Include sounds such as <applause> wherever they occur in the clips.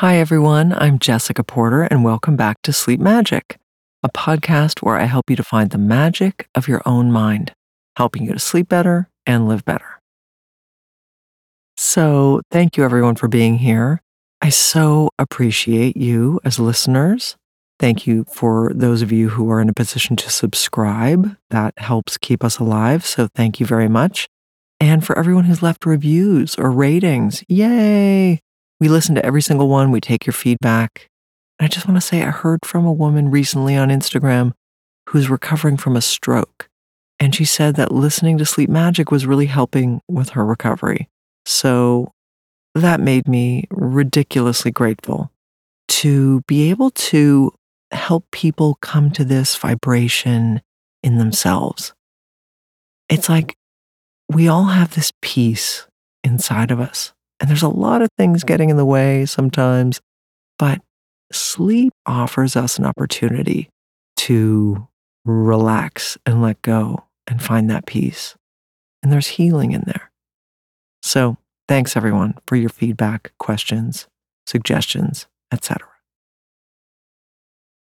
Hi, everyone. I'm Jessica Porter, and welcome back to Sleep Magic, a podcast where I help you to find the magic of your own mind, helping you to sleep better and live better. So, thank you, everyone, for being here. I so appreciate you as listeners. Thank you for those of you who are in a position to subscribe. That helps keep us alive. So, thank you very much. And for everyone who's left reviews or ratings, yay! We listen to every single one, we take your feedback. And I just want to say I heard from a woman recently on Instagram who's recovering from a stroke. And she said that listening to Sleep Magic was really helping with her recovery. So that made me ridiculously grateful to be able to help people come to this vibration in themselves. It's like we all have this peace inside of us. And there's a lot of things mm-hmm. getting in the way sometimes, but sleep offers us an opportunity to relax and let go and find that peace. And there's healing in there. So, thanks everyone for your feedback, questions, suggestions, etc.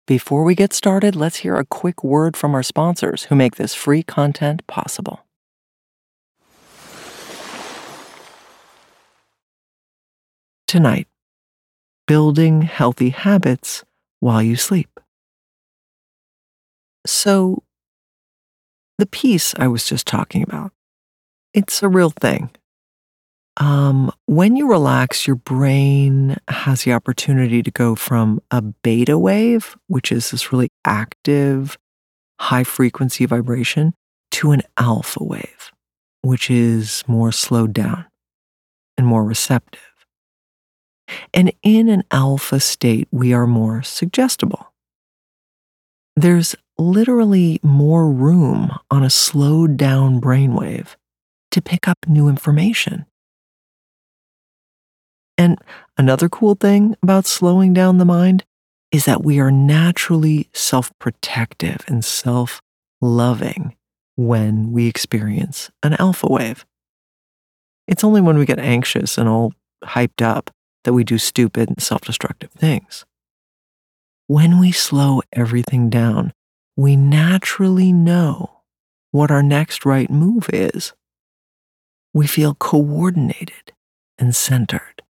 Before we get started, let's hear a quick word from our sponsors who make this free content possible. Tonight building healthy habits while you sleep. So, the peace I was just talking about, it's a real thing. Um, when you relax, your brain has the opportunity to go from a beta wave, which is this really active, high frequency vibration, to an alpha wave, which is more slowed down and more receptive. And in an alpha state, we are more suggestible. There's literally more room on a slowed down brainwave to pick up new information. And another cool thing about slowing down the mind is that we are naturally self protective and self loving when we experience an alpha wave. It's only when we get anxious and all hyped up that we do stupid and self destructive things. When we slow everything down, we naturally know what our next right move is. We feel coordinated and centered.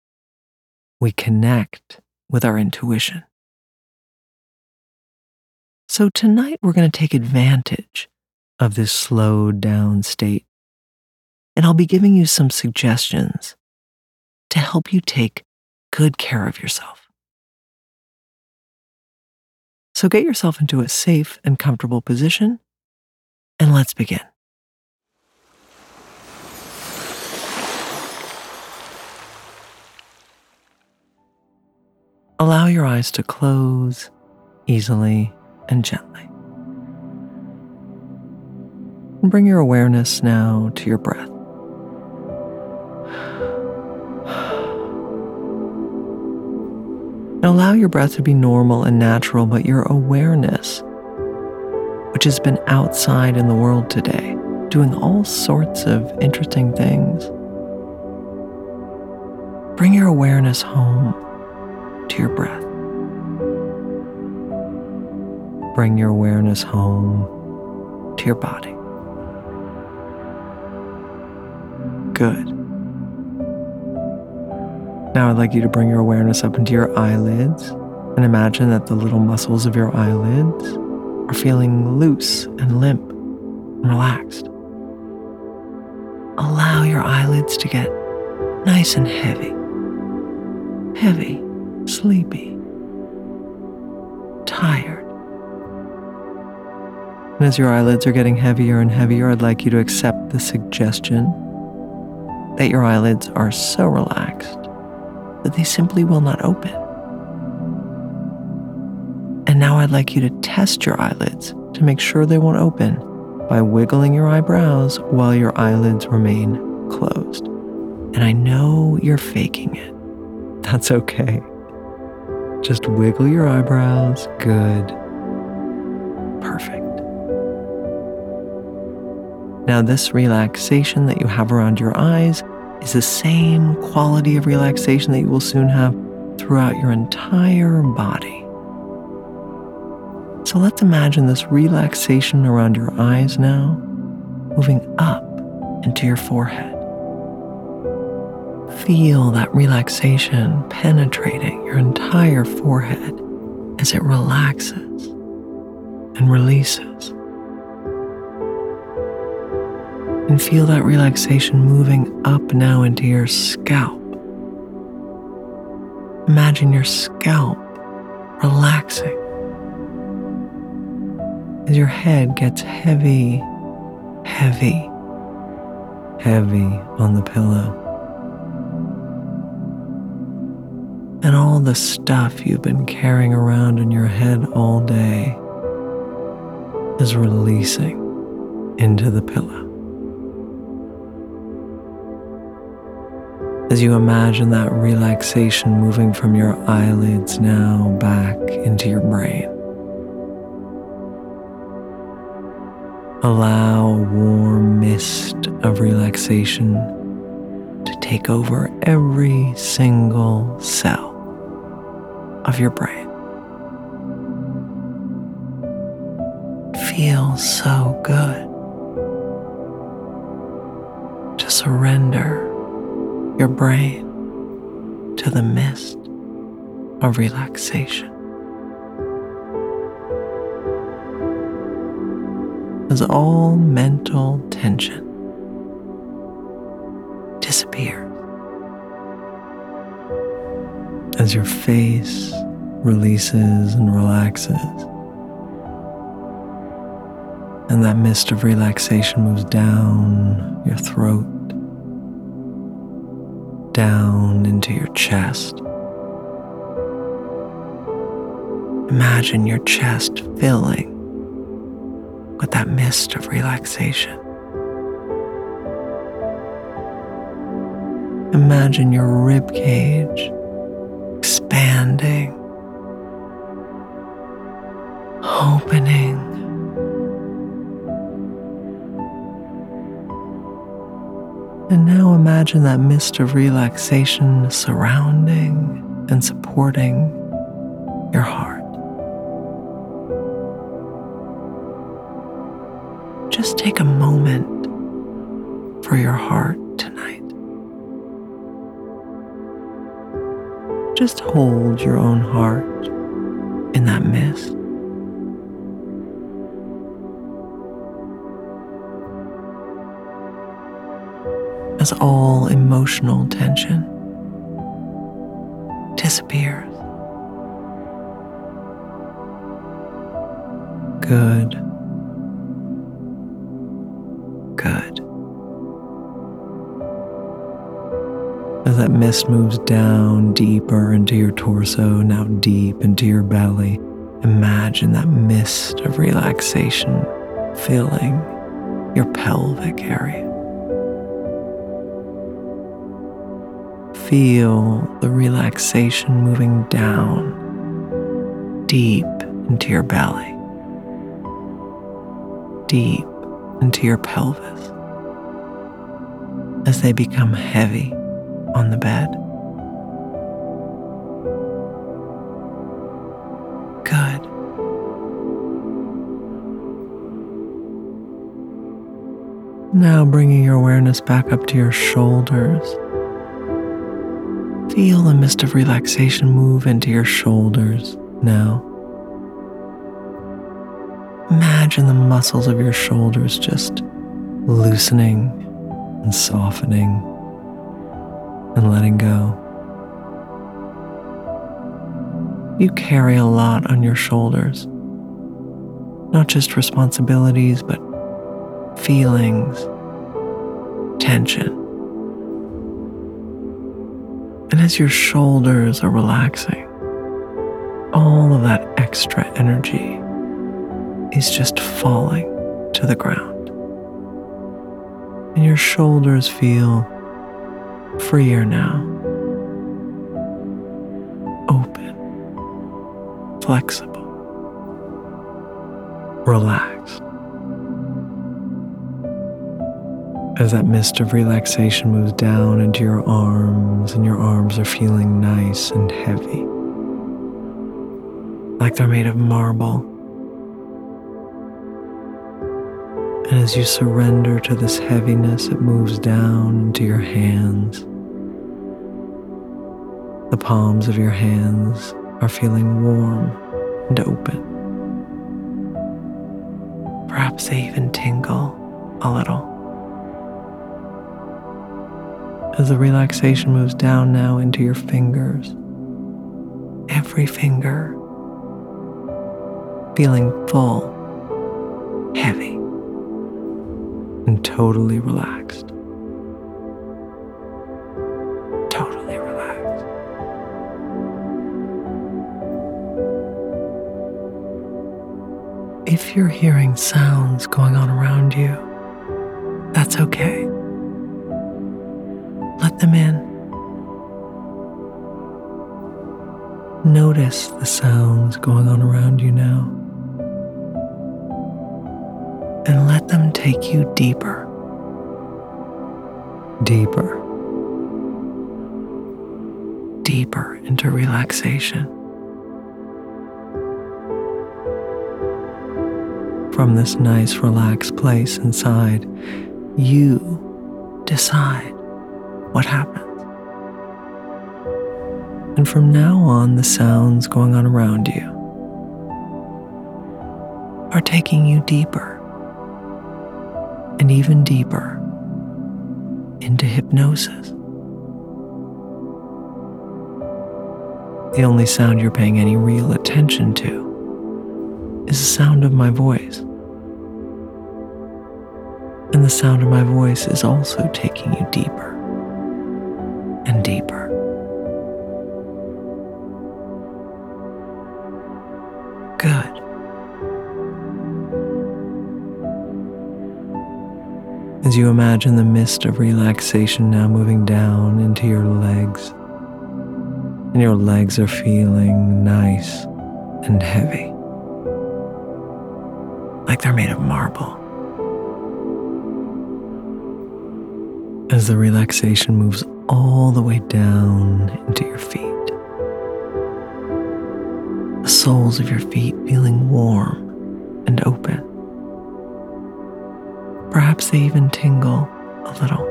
We connect with our intuition. So, tonight we're going to take advantage of this slowed down state. And I'll be giving you some suggestions to help you take good care of yourself. So get yourself into a safe and comfortable position, and let's begin. Allow your eyes to close easily and gently. And bring your awareness now to your breath. And allow your breath to be normal and natural, but your awareness, which has been outside in the world today, doing all sorts of interesting things. Bring your awareness home to your breath. Bring your awareness home to your body. Good. Now I'd like you to bring your awareness up into your eyelids and imagine that the little muscles of your eyelids are feeling loose and limp and relaxed. Allow your eyelids to get nice and heavy, heavy, sleepy, tired. And as your eyelids are getting heavier and heavier, I'd like you to accept the suggestion that your eyelids are so relaxed that they simply will not open. And now I'd like you to test your eyelids to make sure they won't open by wiggling your eyebrows while your eyelids remain closed. And I know you're faking it. <laughs> That's okay. Just wiggle your eyebrows. Good. Perfect. Now, this relaxation that you have around your eyes is the same quality of relaxation that you will soon have throughout your entire body. So let's imagine this relaxation around your eyes now, moving up into your forehead. Feel that relaxation penetrating your entire forehead as it relaxes and releases. And feel that relaxation moving up now into your scalp. Imagine your scalp relaxing as your head gets heavy, heavy, heavy on the pillow. And all the stuff you've been carrying around in your head all day is releasing into the pillow. As you imagine that relaxation moving from your eyelids now back into your brain. Allow a warm mist of relaxation to take over every single cell of your brain. Feels so good to surrender your brain to the mist of relaxation. As all mental tension disappears. As your face releases and relaxes. And that mist of relaxation moves down your throat, down into your chest. Imagine your chest filling with that mist of relaxation. Imagine your rib cage expanding, opening. Imagine that mist of relaxation surrounding and supporting your heart. Just take a moment for your heart tonight. Just hold your own heart in that mist. As all emotional tension disappears. Good. Good. As that mist moves down deeper into your torso, now deep into your belly, imagine that mist of relaxation filling your pelvic area. Feel the relaxation moving down deep into your belly, deep into your pelvis as they become heavy on the bed. Good. Now bringing your awareness back up to your shoulders. Feel the mist of relaxation move into your shoulders now. Imagine the muscles of your shoulders just loosening and softening and letting go. You carry a lot on your shoulders, not just responsibilities, but feelings, tension. As your shoulders are relaxing, all of that extra energy is just falling to the ground. And your shoulders feel freer now, open, flexible, relaxed. As that mist of relaxation moves down into your arms, and your arms are feeling nice and heavy, like they're made of marble. And as you surrender to this heaviness, it moves down into your hands. The palms of your hands are feeling warm and open. Perhaps they even tingle a little. As the relaxation moves down now into your fingers, every finger feeling full, heavy, and totally relaxed. Totally relaxed. If you're hearing sounds going on around you, that's okay. Them in. Notice the sounds going on around you now. And let them take you deeper, deeper, deeper into relaxation. From this nice, relaxed place inside, you decide what happens. And from now on, the sounds going on around you are taking you deeper and even deeper into hypnosis. The only sound you're paying any real attention to is the sound of my voice. And the sound of my voice is also taking you deeper and deeper. Good. As you imagine the mist of relaxation now moving down into your legs, and your legs are feeling nice and heavy, like they're made of marble. As the relaxation moves all the way down into your feet. The soles of your feet feeling warm and open. Perhaps they even tingle a little.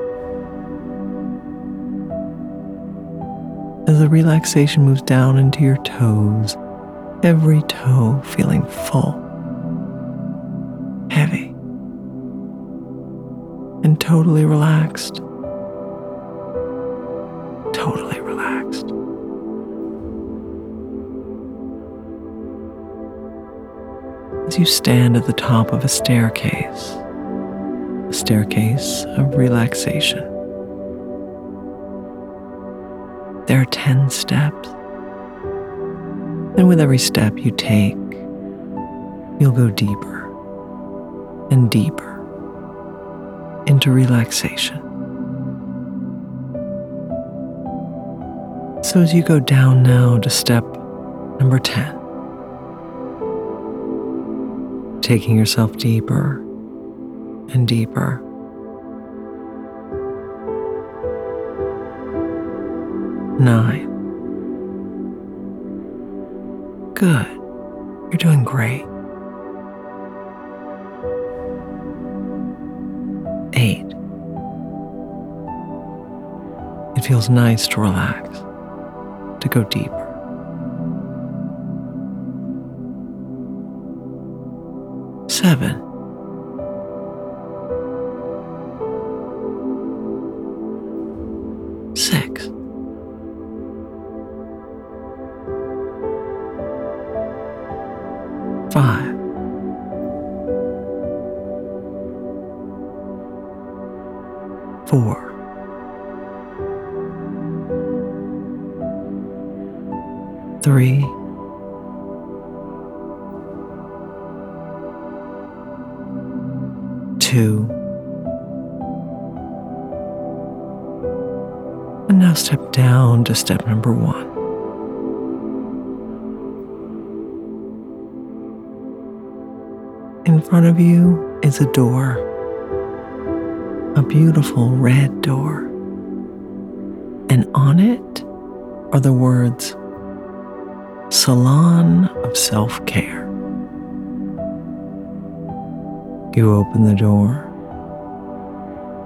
As the relaxation moves down into your toes, every toe feeling full, heavy, and totally relaxed. As you stand at the top of a staircase, a staircase of relaxation. There are 10 steps, and with every step you take, you'll go deeper and deeper into relaxation. So, as you go down now to step number 10, taking yourself deeper and deeper. Nine. Good. You're doing great. Eight. It feels nice to relax, to go deeper. Step down to step number one. In front of you is a door. a beautiful red door, and on it are the words Salon of Self Care. You open the door,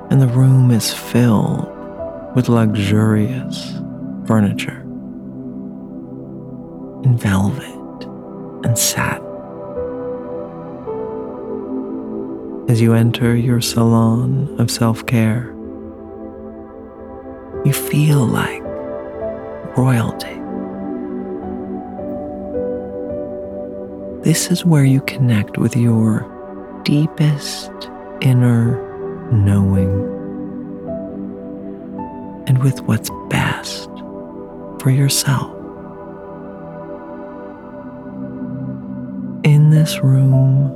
and the room is filled with luxurious furniture in velvet and satin. As you enter your salon of self care, you feel like royalty. This is where you connect with your deepest inner knowing with what's best for yourself. In this room,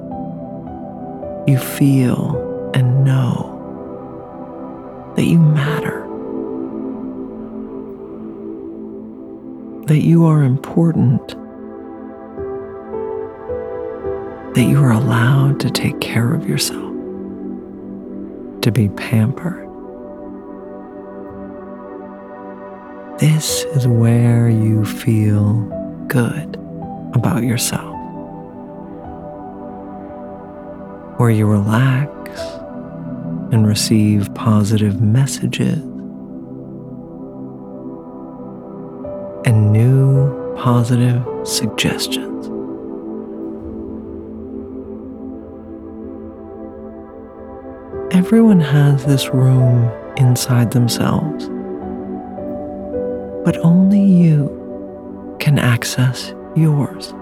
you feel and know that you matter, that you are important, that you are allowed to take care of yourself, to be pampered. This is where you feel good about yourself. where you relax and receive positive messages and new positive suggestions. Everyone has this room inside themselves, but only you can access yours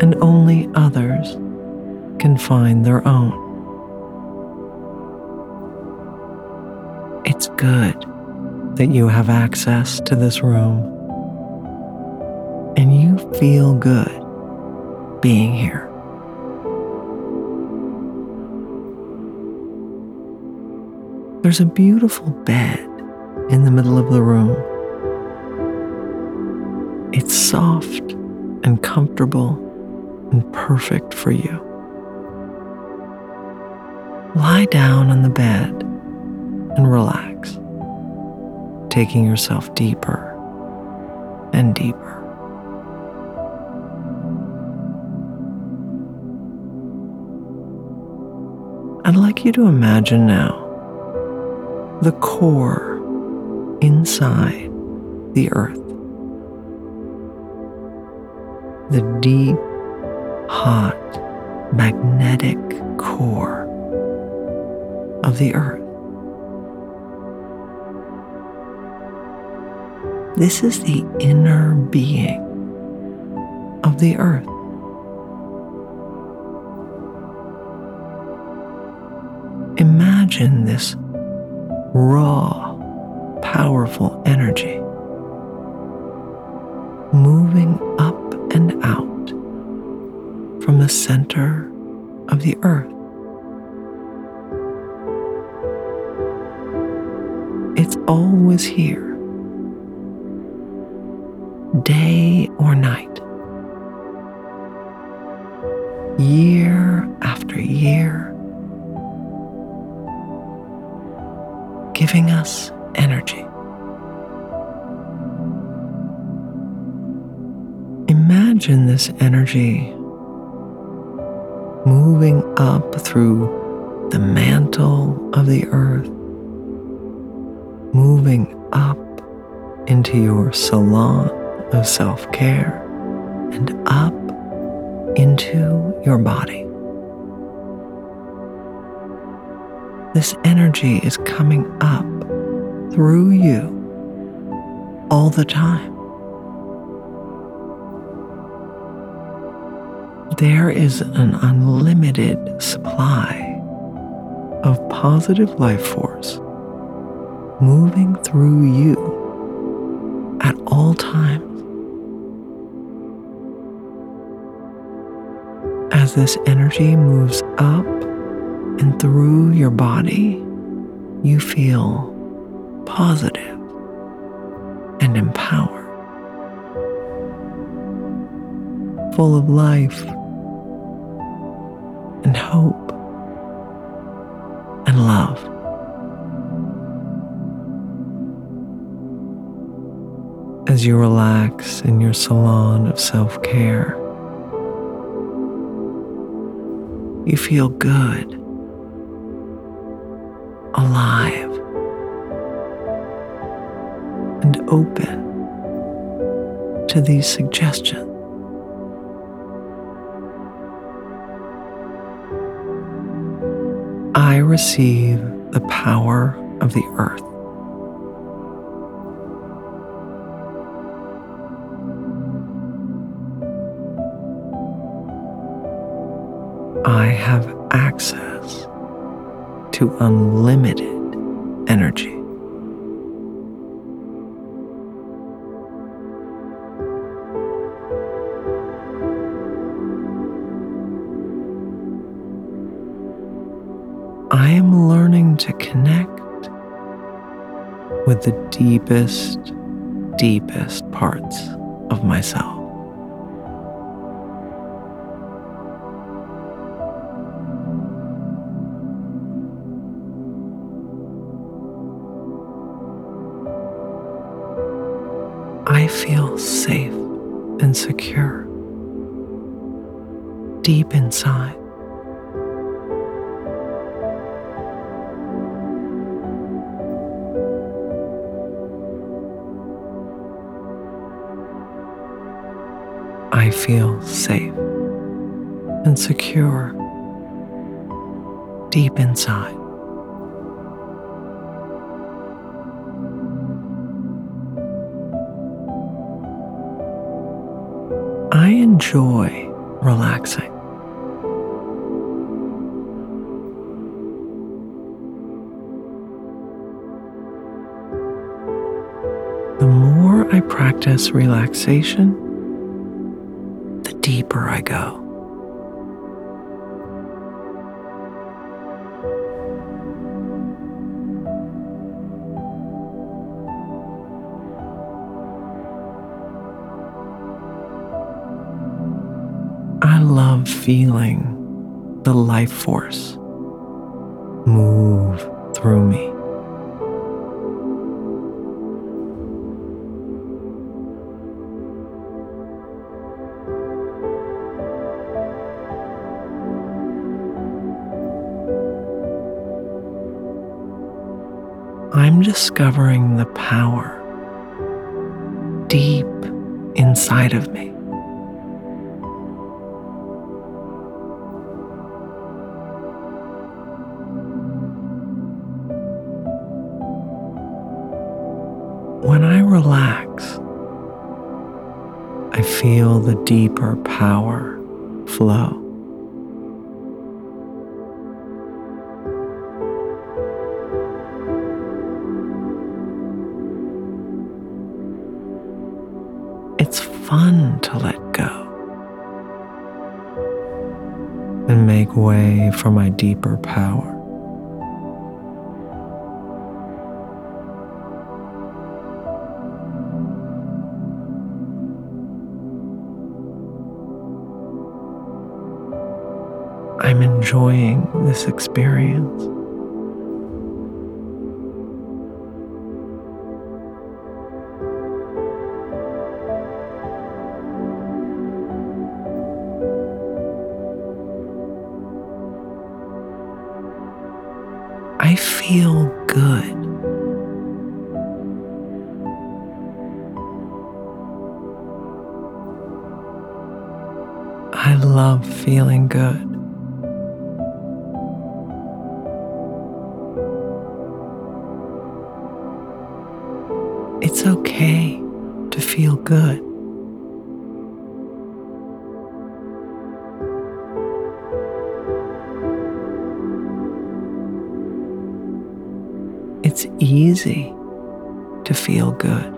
and only others can find their own. It's good that you have access to this room and you feel good being here. There's a beautiful bed in the middle of the room. It's soft and comfortable and perfect for you. Lie down on the bed and relax, taking yourself deeper and deeper. I'd like you to imagine now the core inside the earth, the deep hot, magnetic core of the earth. This is the inner being of the earth. Imagine this raw, powerful energy moving up and out from the center of the earth. It's always here, day or night, year after year, giving us energy. Imagine this energy moving up through the mantle of the earth, moving up into your salon of self care and up into your body. This energy is coming up through you all the time. there is an unlimited supply of positive life force moving through you at all times. As this energy moves up and through your body, you feel positive and empowered, full of life and hope and love. As you relax in your salon of self care, you feel good, alive, and open to these suggestions. I receive the power of the earth. I have access to unlimited energy. The deepest, deepest parts of myself. Feel safe and secure deep inside. I enjoy relaxing. The more I practice relaxation, deeper I go. I love feeling the life force move through me. Discovering the power deep inside of me. When I relax, I feel the deeper power flow. Fun to let go and make way for my deeper power. I'm enjoying this experience. I love feeling good. It's okay to feel good. It's easy to feel good.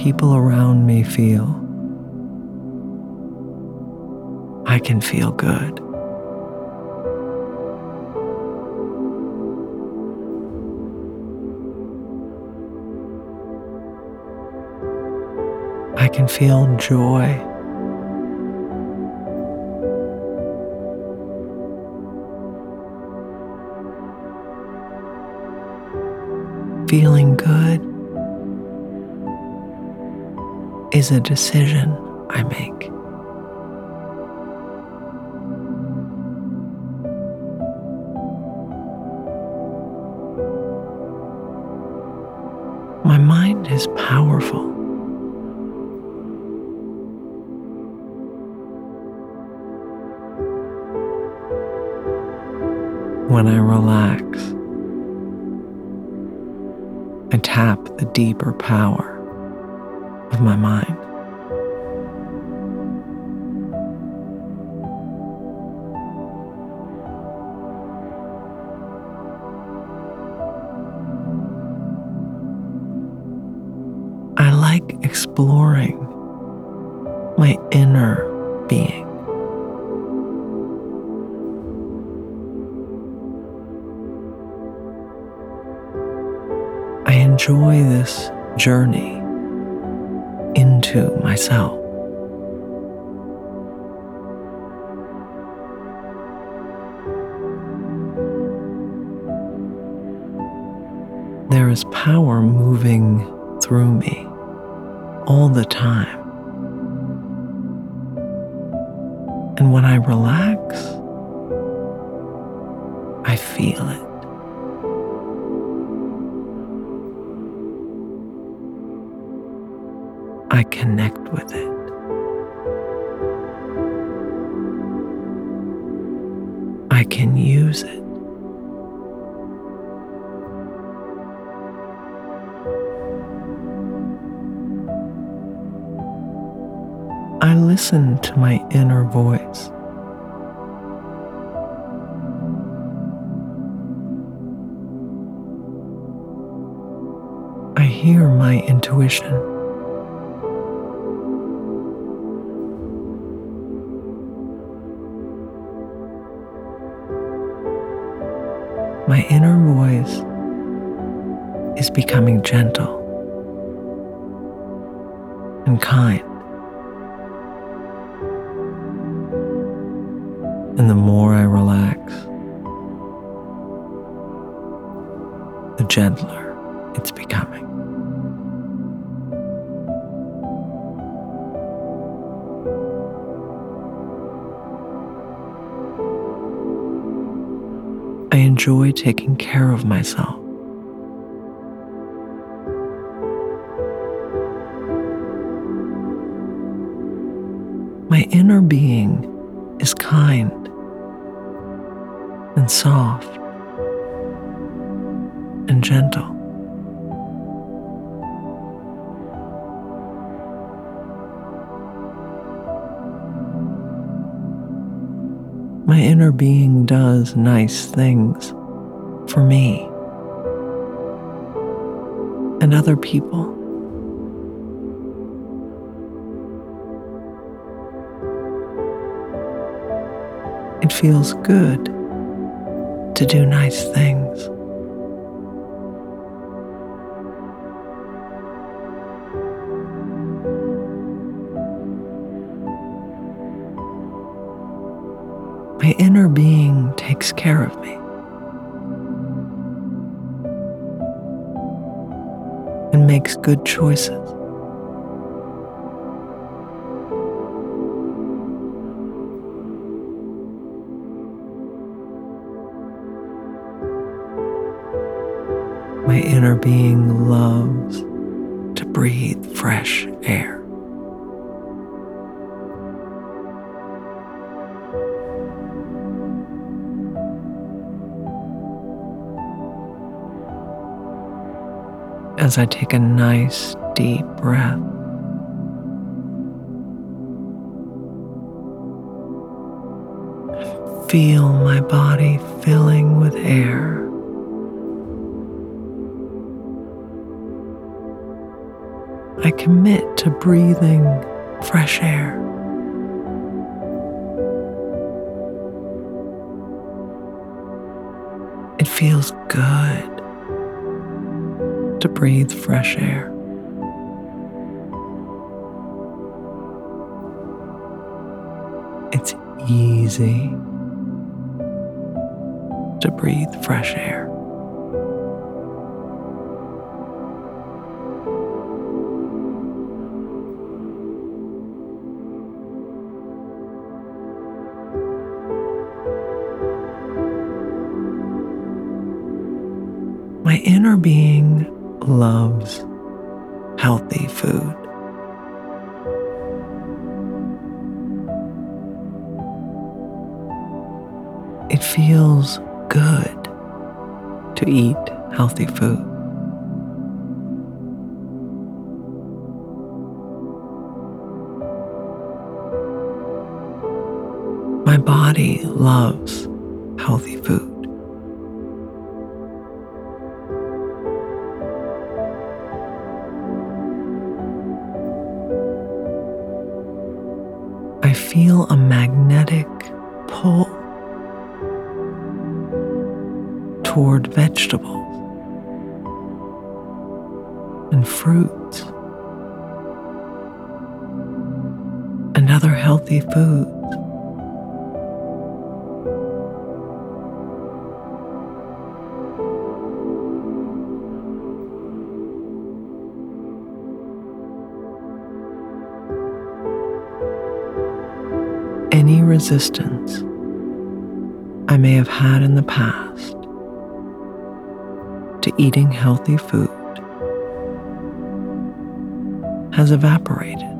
people around me feel. I can feel good. I can feel joy. Is a decision I make. My mind is powerful. When I relax, I tap the deeper power of my mind. I like exploring my inner being. I enjoy this journey I can use it. I listen to my inner voice. I hear my intuition. My inner voice is becoming gentle and kind. And the more I relax, the gentler enjoy taking care of myself. My inner being is kind and soft and gentle. My inner being does nice things for me and other people. It feels good to do nice things. My inner being takes care of me and makes good choices. My inner being As I take a nice deep breath, feel my body filling with air. I commit to breathing fresh air. It feels good to breathe fresh air. It's easy to breathe fresh air. Healthy food. My body loves resistance I may have had in the past to eating healthy food has evaporated.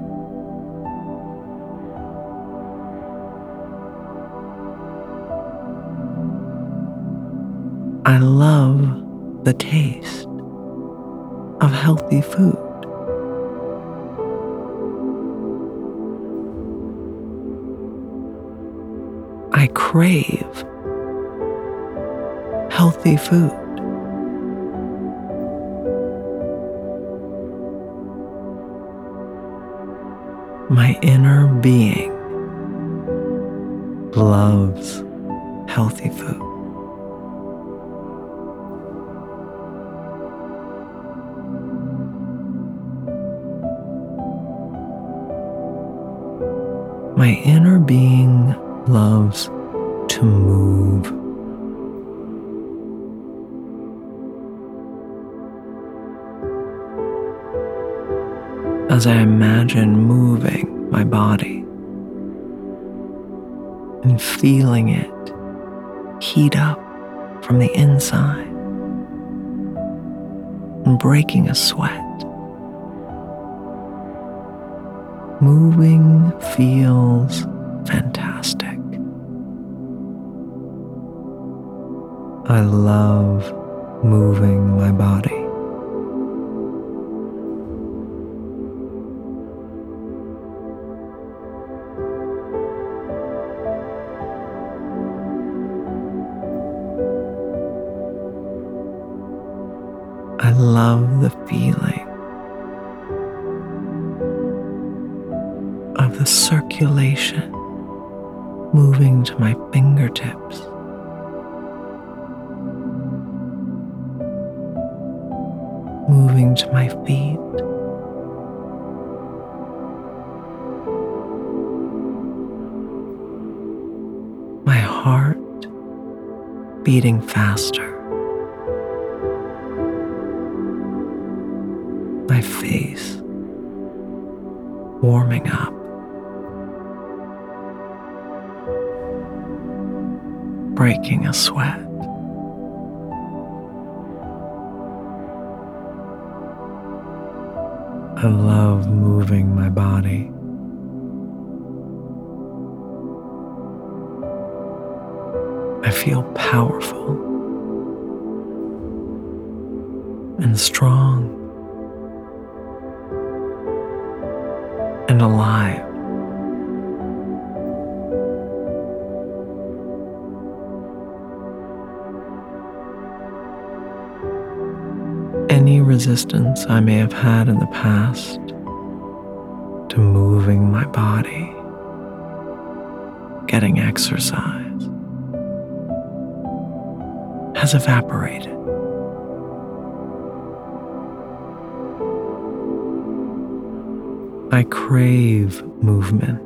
Food. My inner being loves healthy food. My inner being loves to move. As I imagine moving my body and feeling it heat up from the inside and breaking a sweat. Moving feels fantastic. I love moving my body. To my fingertips. Moving to my feet. My heart beating faster. My face warming up. Breaking a sweat. I love moving my body. I feel powerful and strong and alive. any resistance I may have had in the past to moving my body, getting exercise, has evaporated. I crave movement.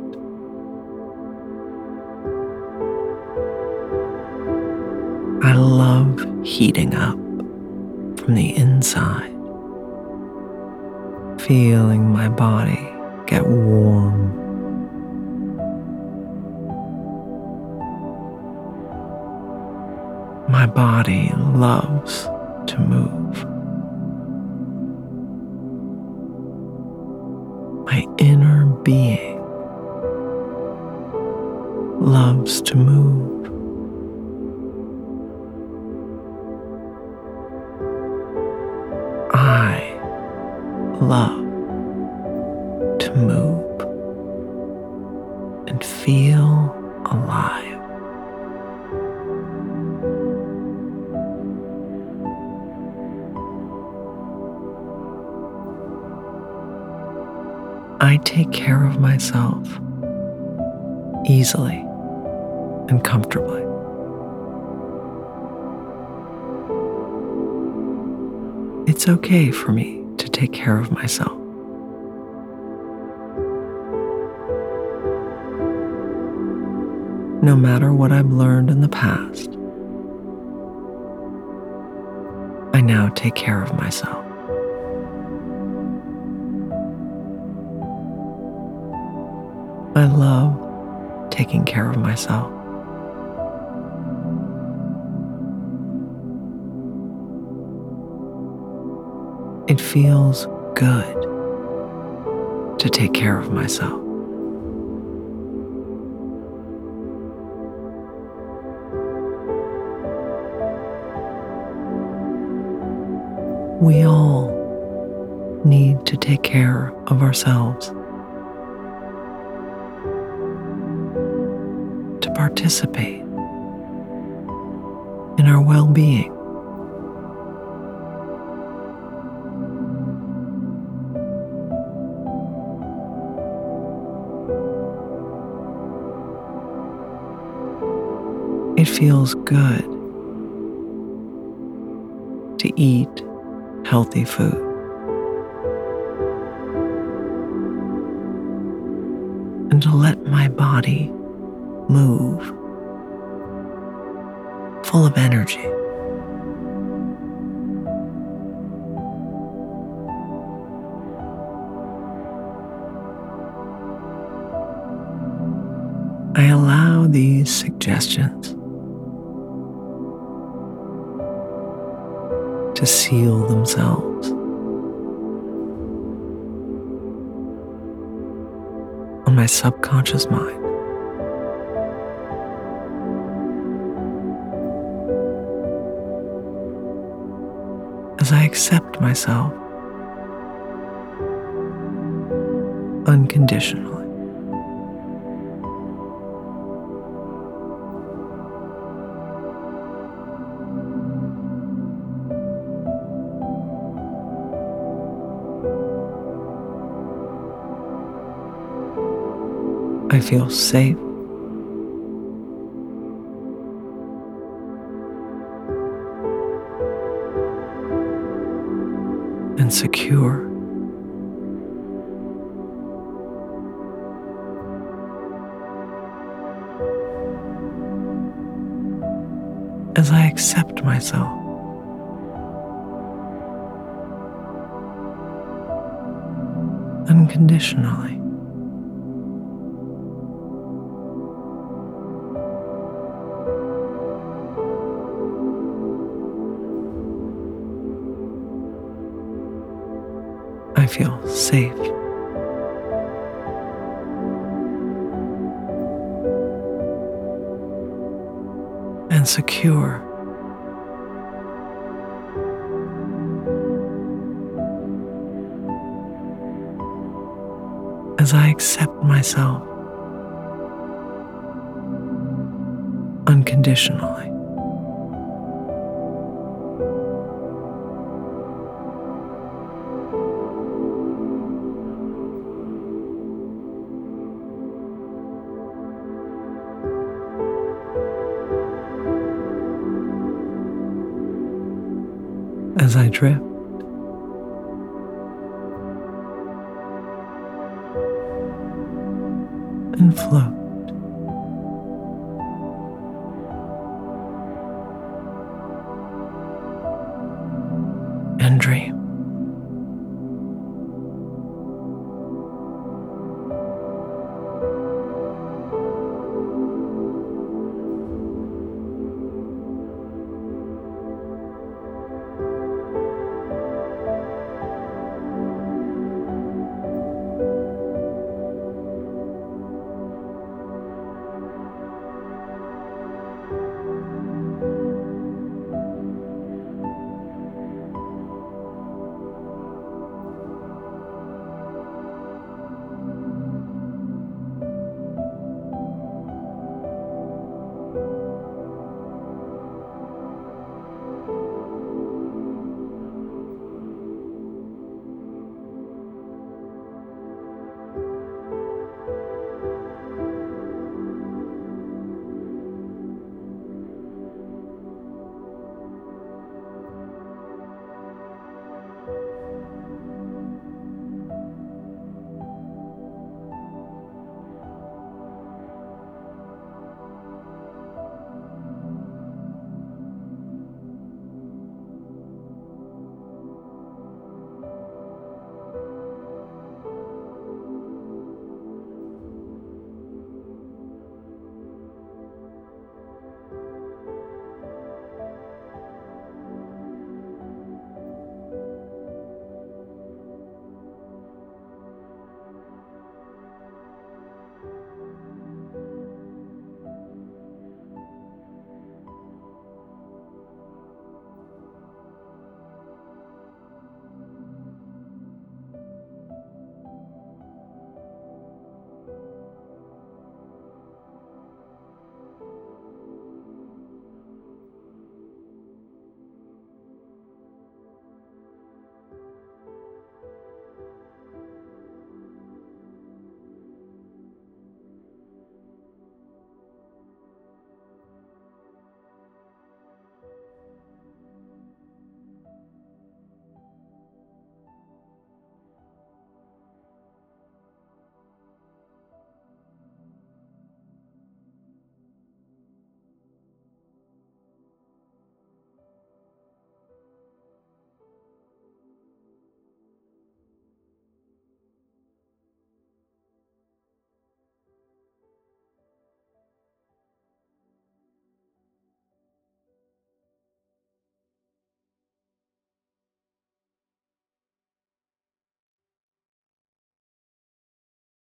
I love heating up from the inside, feeling my body get warm. My body loves to move. My inner being loves to move. No matter what I've learned in the past, I now take care of myself. I love taking care of myself. It feels good to take care of myself. We all need to take care of ourselves. To participate in our well being. It feels good to eat healthy food. And to let my body move full of energy. I allow these suggestions to seal themselves on my subconscious mind. As I accept myself unconditionally. Feel safe. And secure. As I accept myself. Unconditionally. Feel safe. And secure. As I accept myself unconditionally. As I drift.